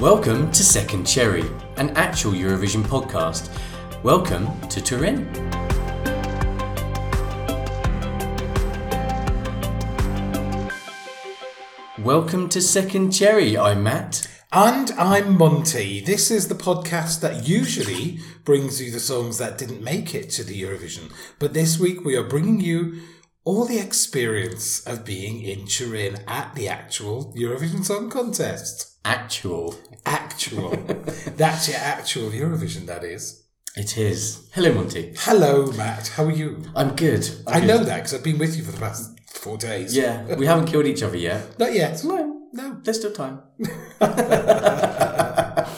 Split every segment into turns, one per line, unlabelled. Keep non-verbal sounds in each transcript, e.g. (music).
Welcome to Second Cherry, an actual Eurovision podcast. Welcome to Turin. Welcome to Second Cherry. I'm Matt.
And I'm Monty. This is the podcast that usually brings you the songs that didn't make it to the Eurovision. But this week we are bringing you all the experience of being in Turin at the actual Eurovision Song Contest.
Actual.
Actual. That's your actual Eurovision, that is.
It is. Hello, Monty.
Hello, Matt. How are you?
I'm good. I'm
I
good.
know that because I've been with you for the past four days.
Yeah, we haven't killed each other yet.
Not yet.
No,
No.
there's still time. (laughs)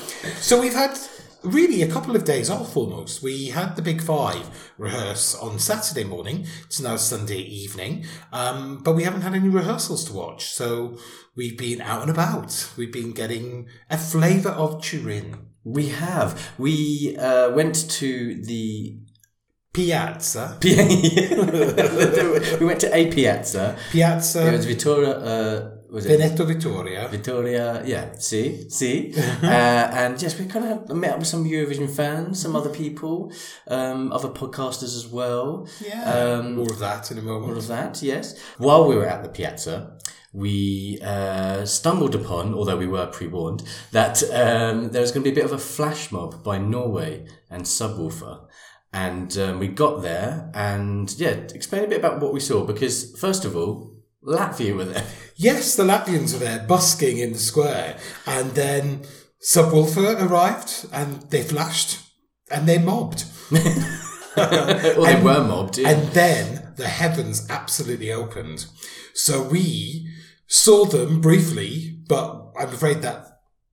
So we've had really a couple of days off almost. We had the Big Five rehearse on Saturday morning. It's now Sunday evening, um, but we haven't had any rehearsals to watch. So we've been out and about. We've been getting a flavour of Turin.
We have. We uh, went to the
Piazza. (laughs)
we went to a piazza.
Piazza.
It was Vittoria. Uh, was it
Veneto Vittoria.
Vittoria? Yeah. See, see. (laughs) uh, and yes, we kind of met up with some Eurovision fans, some other people, um, other podcasters as well.
Yeah.
Um,
More of that in a moment.
all
moment.
of that. Yes. While we were at the piazza. We uh, stumbled upon, although we were pre-warned, that um, there was going to be a bit of a flash mob by Norway and Subwoofer. And um, we got there and, yeah, explain a bit about what we saw because, first of all, Latvia were there.
Yes, the Latvians were there busking in the square, and then Subwoofer arrived, and they flashed, and they mobbed. (laughs)
or they
And-
were mobbed. yeah.
And then the heavens absolutely opened. So we saw them briefly, but I'm afraid that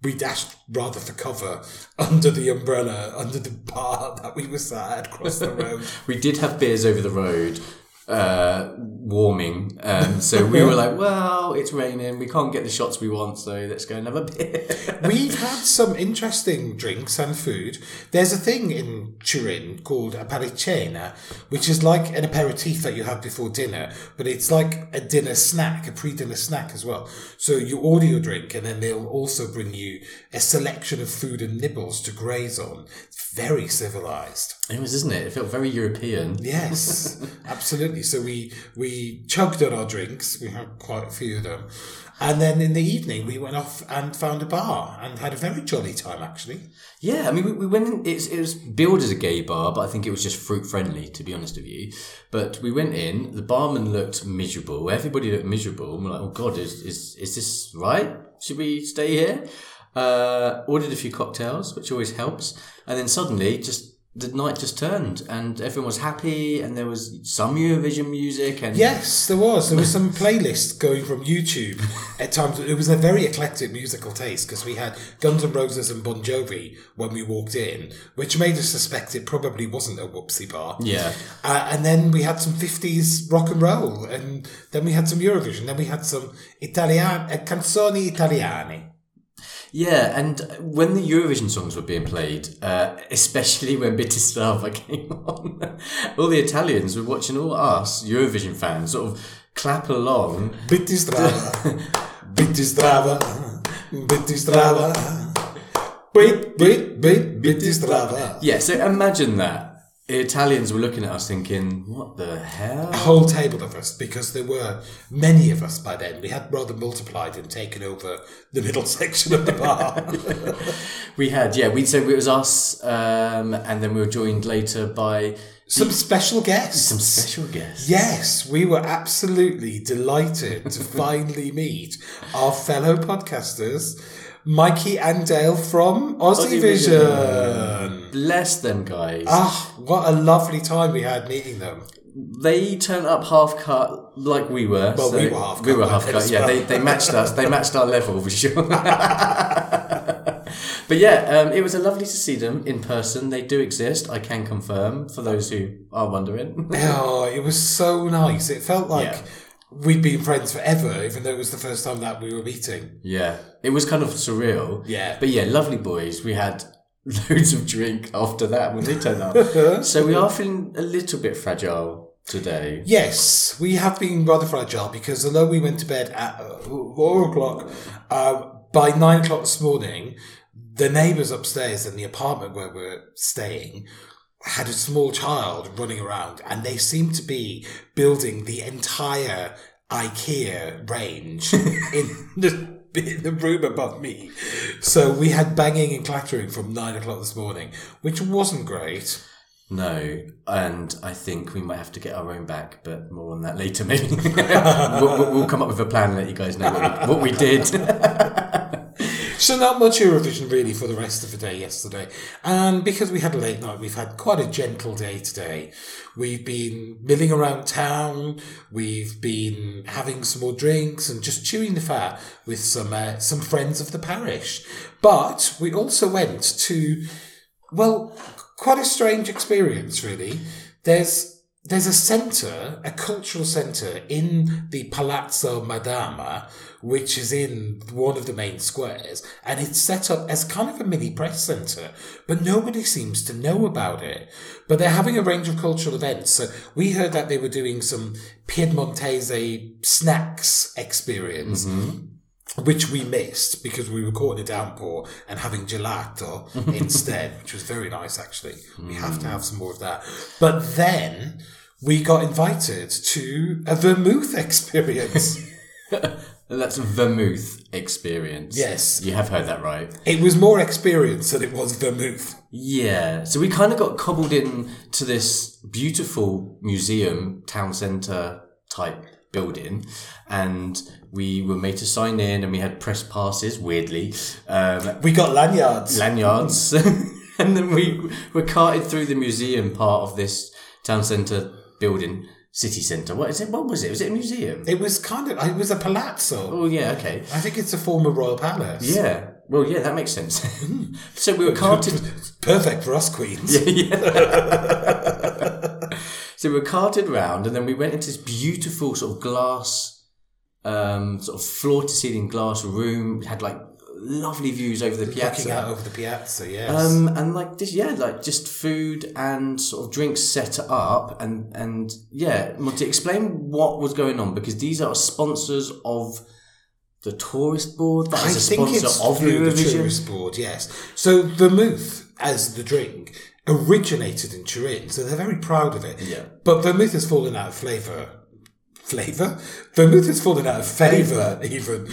we dashed rather for cover (laughs) under the umbrella, under the bar (laughs) that we were sat at across the road.
we did have beers over the road uh warming um so we were like well it's raining we can't get the shots we want so let's go and have a beer (laughs)
We've had some interesting drinks and food. There's a thing in Turin called a apericena, which is like an aperitif that you have before dinner, but it's like a dinner snack, a pre-dinner snack as well. So you order your drink and then they'll also bring you a selection of food and nibbles to graze on. It's very civilized.
it was isn't it it felt very european
Yes, (laughs) absolutely. So we we chugged on our drinks. We had quite a few of them, and then in the evening we went off and found a bar and had a very jolly time. Actually,
yeah i mean we, we went in it's, it was billed as a gay bar but i think it was just fruit friendly to be honest with you. But we went in the barman looked miserable. Everybody looked miserable. And we're like oh god is is, is this right? Should we stay here? Uh ordered a few cocktails which always helps. And then suddenly just the night just turned and everyone was happy and there was some Eurovision music and
yes, there was there was some (laughs) playlists going from YouTube at times. It was a very eclectic musical taste because we had Guns N' Roses and Bon Jovi when we walked in, which made us suspect it probably wasn't a whoopsie bar.
yeah
Uh, and then we had some 50s rock and roll, and then we had some Eurovision, then we had some Italian, uh, canzoni italiane.
Yeah, and when the Eurovision songs were being played, uh, especially when Bitislava (laughs) came on, all the Italians were watching all us Eurovision fans sort of clap along.
Bitti strava, bitti strava, bitti strava, bit, bit, bit, bitti strava.
Yeah, so imagine that. The Italians were looking at us thinking, what the hell?
A whole table of us, because there were many of us by then. We had rather multiplied and taken over the middle (laughs) section of the bar. (laughs)
We had, yeah, we so it was us, um, and then we were joined later by
Some special guests.
some special guests.
Yes, we were absolutely delighted to (laughs) finally meet our fellow podcasters, Mikey and Dale from Aussie Vision.
Bless them guys.
Ah, what a lovely time we had meeting them.
They turned up half cut like we were.
Well,
so
we were half cut.
We
were
half cut. Yeah,
well.
they, they matched us. They matched our level for sure. (laughs) but yeah, um, it was a lovely to see them in person. They do exist. I can confirm for those who are wondering. (laughs)
Oh, it was so nice. It felt like
Yeah.
we'd been friends forever, even though it was the first time that we were meeting.
yeah, it was kind of surreal.
Yeah.
But yeah, lovely boys. We had (laughs) loads of drink after that when they turned up. (laughs) so we are feeling a little bit fragile today.
Yes, we have been rather fragile because although we went to bed at four o'clock, uh, by nine o'clock this morning, the neighbours upstairs in the apartment where we're staying had a small child running around and they seemed to be building the entire IKEA range (laughs) in the in the room above me. So we had banging and clattering from nine o'clock this morning, which wasn't great.
No, and I think we might have to get our own back, but more on that later. Maybe (laughs) we'll, we'll- come up with a plan and let you guys know what we, what we did. (laughs)
So not much Eurovision really for the rest of the day yesterday. And because we had a late night, we've had quite a gentle day today. We've been milling around town. We've been having some more drinks and just chewing the fat with some uh, some friends of the parish. But we also went to well, quite a strange experience, really. There's there's a centre, a cultural centre in the Palazzo Madama, which is in one of the main squares, and it's set up as kind of a mini press centre, but nobody seems to know about it. But they're having a range of cultural events. So we heard that they were doing some Piedmontese snacks experience mm-hmm. Which we missed because we were caught in a downpour and having gelato (laughs) instead, which was very nice actually. We have to hmm. have some more of that. But then we got invited to a vermouth experience. (laughs)
That's a vermouth experience.
Yes.
you have heard that right.
it was more experience than it was vermouth.
Yeah, so we kind of got cobbled in to this beautiful museum, town centre type building, and we were made to sign in, and we had press passes. Weirdly, um,
We got lanyards.
lanyards, (laughs) and then we were carted through the museum part of this town centre building, city centre. What is it? What was it? Was it a museum?
it was kind of, it was a palazzo.
Oh yeah, okay.
I think it's a former royal palace.
Yeah. Well, yeah, that makes sense. (laughs) so we were carted. (laughs)
Perfect for us queens. Yeah.
So we were carted round, and then we went into this beautiful sort of glass, um, sort of floor to ceiling glass room. Had like lovely views over the
Looking
piazza.
out over the piazza, yes.
Um, and like this, yeah, like just food and sort of drinks set up, and and yeah, Monty, explain what was going on because these are sponsors of the tourist board. That
I
is a
think
sponsor
it's
of
through the tourist board, yes. So the vermouth as the drink originated in Turin, so they're very proud of it.
Yeah.
But vermouth has fallen out of flavour. Flavour? Vermouth has fallen out of favour, even,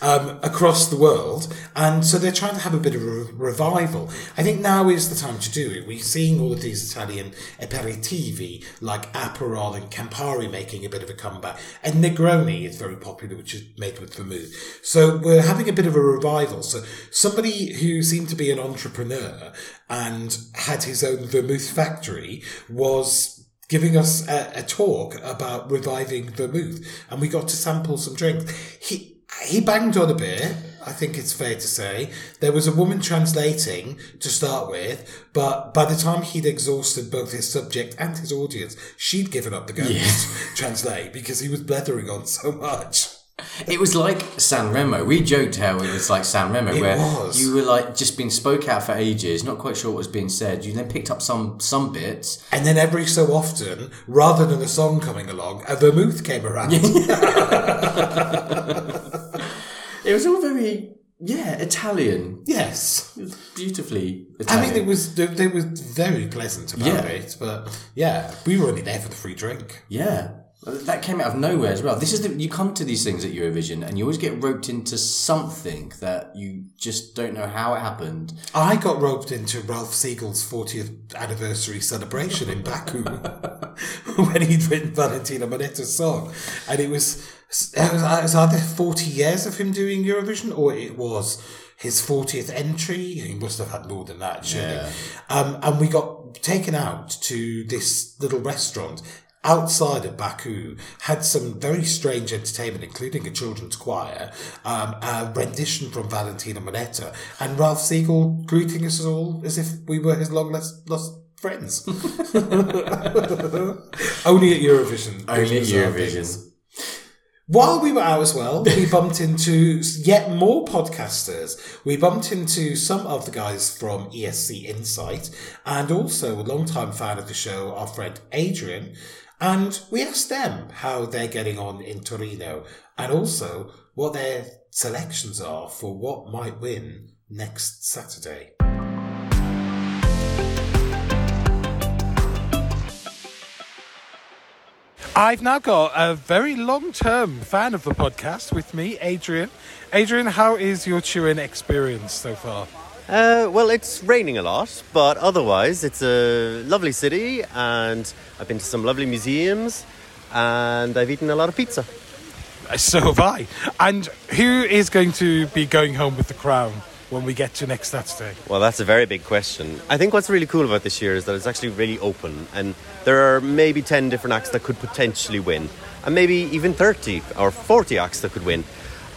um, across the world. And so they're trying to have a bit of a revival. I think now is the time to do it. We're seeing all of these Italian aperitivi, like Aperol and Campari, making a bit of a comeback. And Negroni is very popular, which is made with vermouth. So we're having a bit of a revival. So somebody who seemed to be an entrepreneur and had his own vermouth factory was giving us a, a talk about reviving vermouth, and we got to sample some drinks. He he banged on a bit. I think it's fair to say there was a woman translating to start with, but by the time he'd exhausted both his subject and his audience, she'd given up the ghost to (laughs) translate because he was blethering on so much.
It was like San Remo. We joked how it was like San Remo,
It
where
was.
you were like just being spoke out for ages, not quite sure what was being said. You then picked up some some bits.
And then every so often, rather than a song coming along, a vermouth came around. (laughs) (laughs)
It was all very yeah Italian,
yes.
It was beautifully
I mean, it was they were very pleasant about
Yeah.
it, but yeah, we were only there for the free drink.
yeah. That came out of nowhere as well. This is the you come to these things at Eurovision and you always get roped into something that you just don't know how it happened.
I got roped into Ralph Siegel's 40th anniversary celebration in Baku (laughs) when he'd written Valentina Monetta's song, and it was it was, it was either 40 years of him doing Eurovision or it was his 40th entry. He must have had more than that, surely.
Yeah.
Um, and we got taken out to this little restaurant outside of Baku, had some very strange entertainment, including a children's choir, um, a rendition from Valentina Monetta, and Ralph Siegel greeting us all as if we were his long lost, lost friends. (laughs) Only at Eurovision.
Only at Eurovision.
While we were out as well, we (laughs) bumped into yet more podcasters. We bumped into some of the guys from ESC Insight and also a long-time fan of the show, our friend Adrian. And we asked them how they're getting on in Torino and also what they're
selections are for what might win next Saturday. I've now got a very long term fan of the podcast with me, Adrian. Adrian, how is your Turin experience so far?
Uh, well, it's raining a lot, but otherwise, it's a lovely city, and I've been to some lovely museums, and I've eaten a lot of pizza. (laughs)
So have I. And who is going to be going home with the crown when we get to next Saturday?
Well, that's a very big question. I think what's really cool about this year is that it's actually really open, and there are maybe 10 different acts that could potentially win, and maybe even 30 or 40 acts that could win.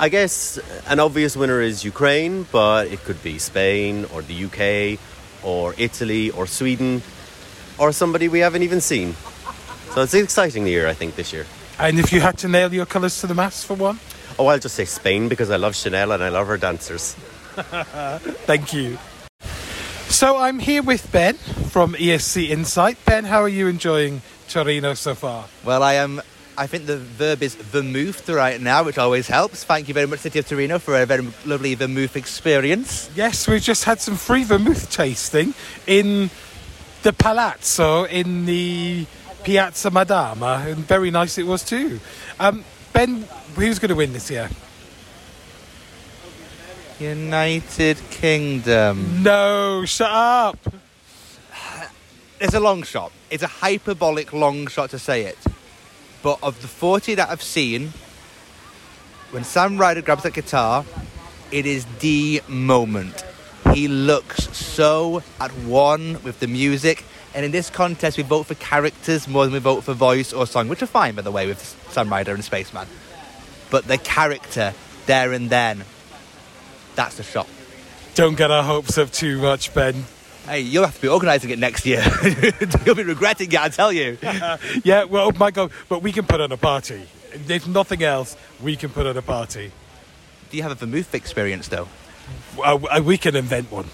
I guess an obvious winner is Ukraine, but it could be Spain or the UK or Italy or Sweden or somebody we haven't even seen. So it's an exciting year, I think, this year.
And if you had to nail your colours to the mast for one?
Oh, I'll just say Spain because I love Chanel and I love her dancers. (laughs)
Thank you. So I'm here with Ben from ESC Insight. Ben, how are you enjoying Torino so far?
Well, I am I think the verb is vermouth right now, which always helps. Thank you very much, City of Torino, for a very lovely vermouth experience.
Yes, we've just had some free vermouth tasting in the Palazzo in the Piazza Madama, and very nice it was too. Um, ben, who's going to win this year?
United Kingdom.
No, shut up.
It's a long shot. It's a hyperbolic long shot to say it. But of the 40 that I've seen, when Sam Ryder grabs that guitar, it is the moment. He looks so at one with the music. And in this contest, we vote for characters more than we vote for voice or song, which are fine, by the way, with Sam Ryder and Spaceman. But the character, there and then, that's the shot.
Don't get our hopes up too much, Ben.
Hey, you'll have to be organising it next year. (laughs) You'll be regretting it, I tell you. (laughs)
yeah, well, oh my God, but we can put on a party. If nothing else, we can put on a party.
Do you have a vermouth experience, though?
Uh, we can invent one.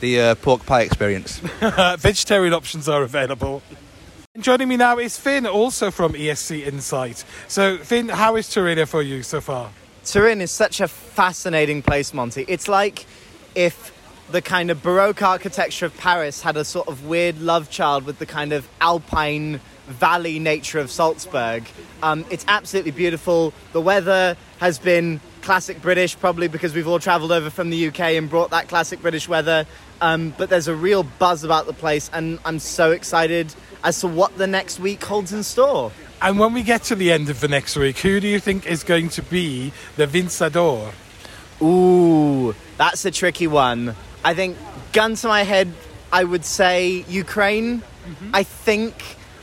The uh, pork pie experience. (laughs)
Vegetarian options are available. And joining me now is Finn, also from ESC Insight. So, Finn, how is Turin for you so far?
Turin is such a fascinating place, Monty. It's like if the kind of Baroque architecture of Paris had a sort of weird love child with the kind of alpine valley nature of Salzburg. Um, it's absolutely beautiful. The weather has been classic British, probably because we've all travelled over from the UK and brought that classic British weather. Um, but there's a real buzz about the place, and I'm so excited as to what the next week holds in store.
And when we get to the end of the next week, who do you think is going to be the Vincador?
Ooh, that's a tricky one. I think, gun to my head, I would say Ukraine. Mm-hmm. I think,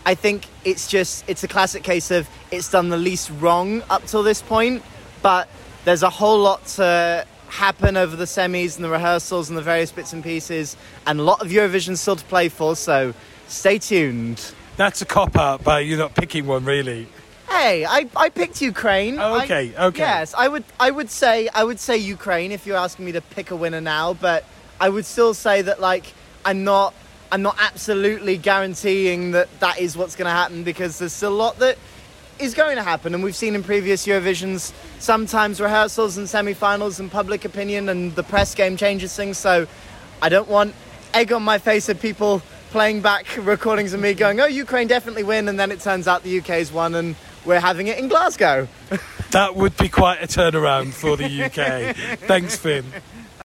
I think it's just it's a classic case of it's done the least wrong up till this point, but there's a whole lot to happen over the semis and the rehearsals and the various bits and pieces, and a lot of Eurovision still to play for. So stay tuned.
That's a cop out but you're not picking one, really.
Hey, I, I picked Ukraine.
Oh, okay, I, okay.
Yes, I would I would say I would say Ukraine if you're asking me to pick a winner now, but I would still say that like I'm not I'm not absolutely guaranteeing that that is what's going to happen because there's still a lot that is going to happen and we've seen in previous Eurovisions sometimes rehearsals and semi-finals and public opinion and the press game changes things so I don't want egg on my face of people playing back recordings of me going oh Ukraine definitely win and then it turns out the UK's won and we're having it in Glasgow.
that would be quite a turnaround for the UK. Thanks Finn.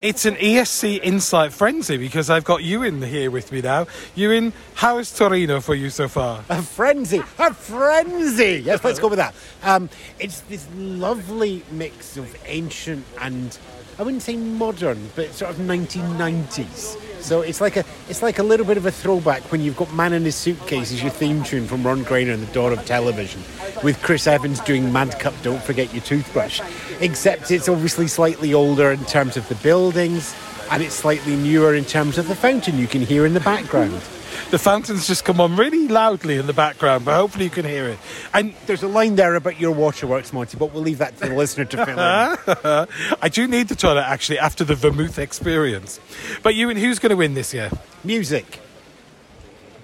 It's an ESC Insight Frenzy because I've got you in here with me now. Ewan how is Torino for you so far?
A frenzy! A frenzy! Yes, let's go with that. Um, it's this lovely mix of ancient and I wouldn't say modern, but sort of 1990s. So it's like a it's like a little bit of a throwback when you've got Man in His Suitcase as your theme tune from Ron Grainer and the Dawn of Television, with Chris Evans doing Madcap Don't Forget Your Toothbrush. Except it's obviously slightly older in terms of the buildings, and it's slightly newer in terms of the fountain you can hear in the background
the fountains just come on really loudly in the background, but hopefully you can hear it.
And there's a line there about your waterworks, Monty, but we'll leave that to the listener to fill in. (laughs)
I do need the toilet actually after the vermouth experience. But Ewan who's going to win this year?
Music.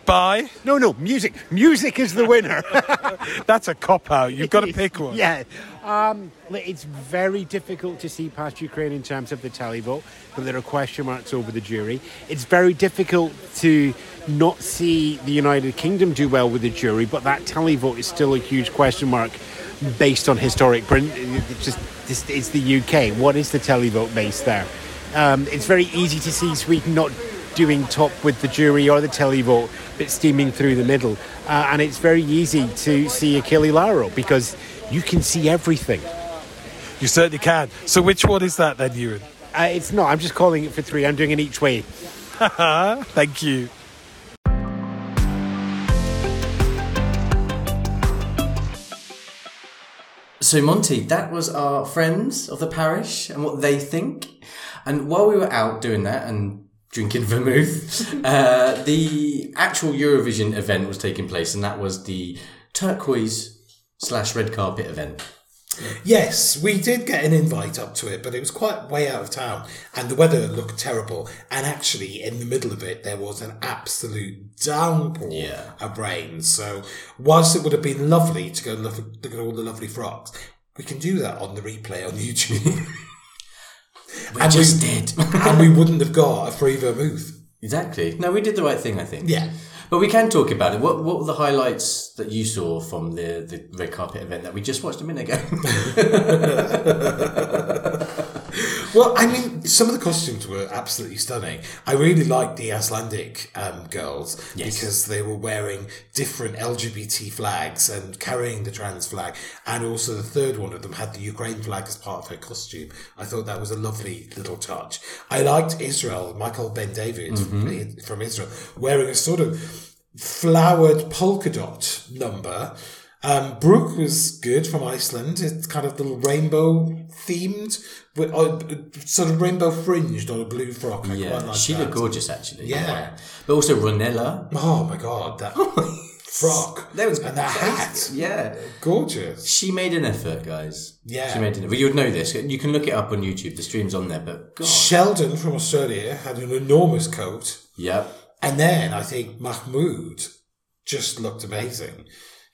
by.
No, no, music. Music is the winner. (laughs)
That's a cop out. You've got to pick one. (laughs)
Yeah. Um, it's very difficult to see past Ukraine in terms of the televote, but there are question marks over the jury. It's very difficult to not see the United Kingdom do well with the jury, but that tally televote is still a huge question mark based on historic print. It's just it's, it's the UK. What is the tally televote based there? Um, it's very easy to see Sweden not doing top with the jury or the tally televote, but steaming through the middle. Uh, and it's very easy to see Achille Lauro because you can see everything.
You certainly can. So which one is that then, Ewan?
Uh, it's not. I'm just calling it for three. I'm doing it each way. (laughs)
Thank you.
So, Monty, that was our friends of the parish and what they think. And while we were out doing that and drinking vermouth, (laughs) uh, the actual Eurovision event was taking place, and that was the turquoise slash red carpet event.
Yes, we did get an invite up to it, but it was quite way out of town, and the weather looked terrible. And actually, in the middle of it, there was an absolute downpour
Yeah.
of rain. So, whilst it would have been lovely to go look, look at all the lovely frogs, we can do that on the replay on (laughs) YouTube,
We
And
just
we-
did.
and we wouldn't have got a free vermouth.
exactly. No, we did the right thing, I think.
Yeah.
But we can talk about it. What What were the highlights that you saw from the, the red carpet event that we just watched a minute ago? (laughs) (laughs)
Well, I mean, some of the costumes were absolutely stunning. I really liked the Icelandic um, girls
Yes.
because they were wearing different LGBT flags and carrying the trans flag, and also the third one of them had the Ukraine flag as part of her costume. I thought that was a lovely little touch. I liked Israel, Michael Ben David
Mm-hmm.
from Israel, wearing a sort of flowered polka dot number. Um, Brooke was good from Iceland. It's kind of little rainbow themed, with uh, sort of rainbow fringed on a blue frock. I
yeah,
like
she
that.
looked gorgeous actually.
Yeah.
But also Ronela.
Oh my god, that (laughs) frock
That was
and that hat,
Yeah.
gorgeous.
She made an effort, guys.
Yeah.
She made an effort. You would know this. You can look it up on YouTube. The stream's on there, but God.
Sheldon from Australia had an enormous coat,
Yep.
and then I think Mahmood just looked amazing.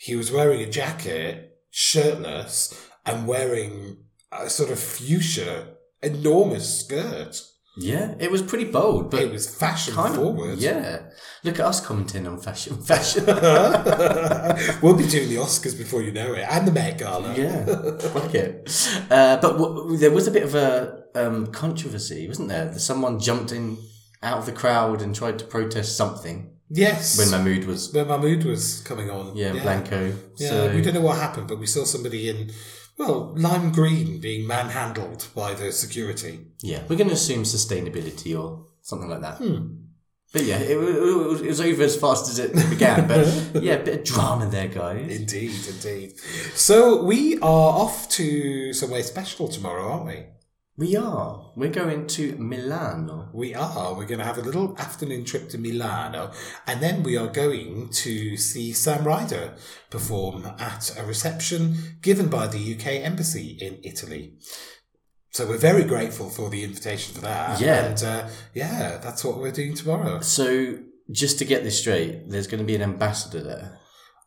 He was wearing a jacket, shirtless, and wearing a sort of fuchsia, enormous skirt.
Yeah, it was pretty bold, but
It was fashion
kind of
forward.
Yeah, look at us commenting on fashion. (laughs) Fashion. (laughs)
we'll be doing the Oscars before you know it, and the Met Gala.
yeah, fuck it. Uh, but w- there was a bit of a um, controversy, wasn't there? Someone jumped in out of the crowd and tried to protest something
Yes.
when Mahmood was
when Mahmood was coming on.
yeah, Blanco.
Yeah,
so
we don't know what happened, but we saw somebody in, well, lime green being manhandled by the security.
yeah, we're going to assume sustainability or something like that.
Hmm.
But yeah, it, it, was, it was over as fast as it began. But (laughs) yeah, a bit of drama there, guys.
Indeed, indeed. So we are off to somewhere special tomorrow, aren't we?
We are. We're going to Milano.
We are. We're going to have a little afternoon trip to Milano, and then we are going to see Sam Ryder perform at a reception given by the UK Embassy in Italy. So we're very grateful for the invitation for that.
Yeah.
and uh, yeah, that's what we're doing tomorrow.
So, just to get this straight, there's going to be an ambassador there.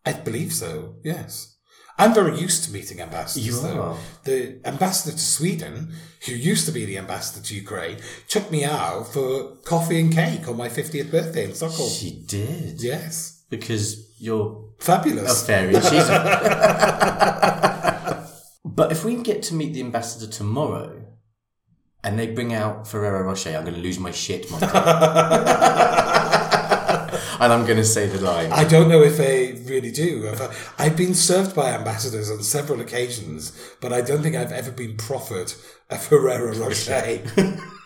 I believe so. Yes. I'm very used to meeting ambassadors.
You
though.
are.
The ambassador to Sweden, who used to be the ambassador to Ukraine, took me out for coffee and cake on my 50th birthday in Stockholm.
She did.
Yes.
Because you're
fabulous.
a fairy. (laughs) She's a... (laughs) But if we get to meet the ambassador tomorrow and they bring out Ferrero Rocher, I'm going to lose my shit, Monty. (laughs) (laughs) and I'm going to say the line.
I don't know if they really do. I've been served by ambassadors on several occasions, but I don't think I've ever been proffered a Ferrero Rocher. (laughs) (laughs)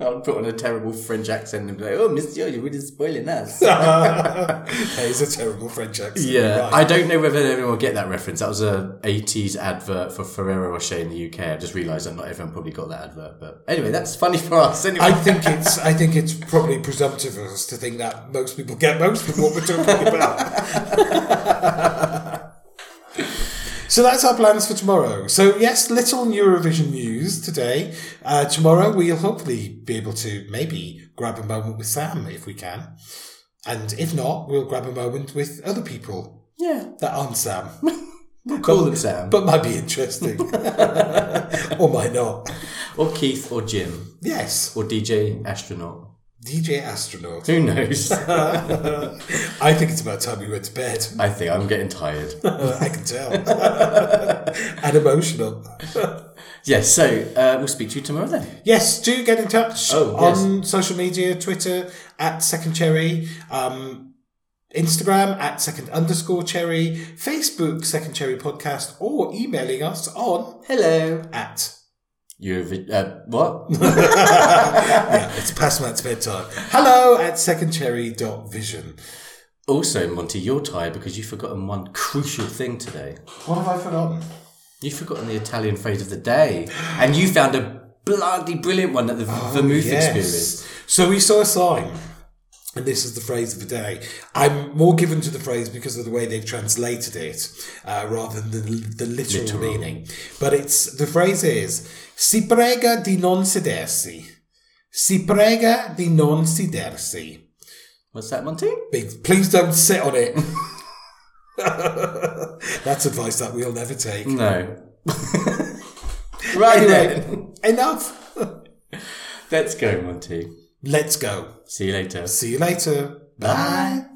I'll put on a terrible French accent and be like, oh, Monsieur, you're really spoiling us. (laughs)
that is a terrible French accent.
Yeah,
right.
I don't know whether anyone will get that reference. That was a 80s advert for Ferrero Rocher in the UK. I just realised that not everyone probably got that advert. But anyway, that's funny for us. Anyway,
I think it's I think it's probably presumptive of us to think that most people get most of what we're talking about. (laughs) so that's our plans for tomorrow. So yes, little Eurovision news today. Uh, tomorrow we'll hopefully be able to maybe grab a moment with Sam if we can. And if not, we'll grab a moment with other people
Yeah.
that aren't Sam. (laughs)
We'll call them Sam.
But might be interesting. (laughs) or might not.
or Keith or Jim.
Yes.
Or DJ Astronaut.
DJ Astronaut.
Who knows? (laughs)
I think it's about time we went to bed.
I think I'm getting tired. (laughs)
I can tell. (laughs) and emotional.
Yes, so uh, we'll speak to you tomorrow then.
Yes, do get in touch
Oh, yes.
on social media, Twitter at Second Cherry, um, Instagram at Second underscore Cherry, Facebook Second Cherry Podcast, or emailing us on
Hello.
at.
You're vi- uh, what? (laughs)
Yeah, it's past Matt's bedtime. Hello at secondcherry.vision.
also, Monty, you're tired because you've forgotten one crucial thing today.
What have I forgotten?
You've forgotten the Italian phrase of the day. And you found a bloody brilliant one at the Vermouth Experience.
So we saw a sign, and this is the phrase of the day. I'm more given to the phrase because of the way they've translated it, uh, rather than the, the literal,
Literal.
meaning. But it's the phrase is "Si prega di non sedersi." Si prega di non sedersi.
What's that, Monty?
Please don't sit on it. (laughs) That's advice that we'll never take.
No. (laughs) right
Anyway,
then. (laughs)
enough.
Let's go, Monty.
Let's go.
See you later.
See you later. Bye.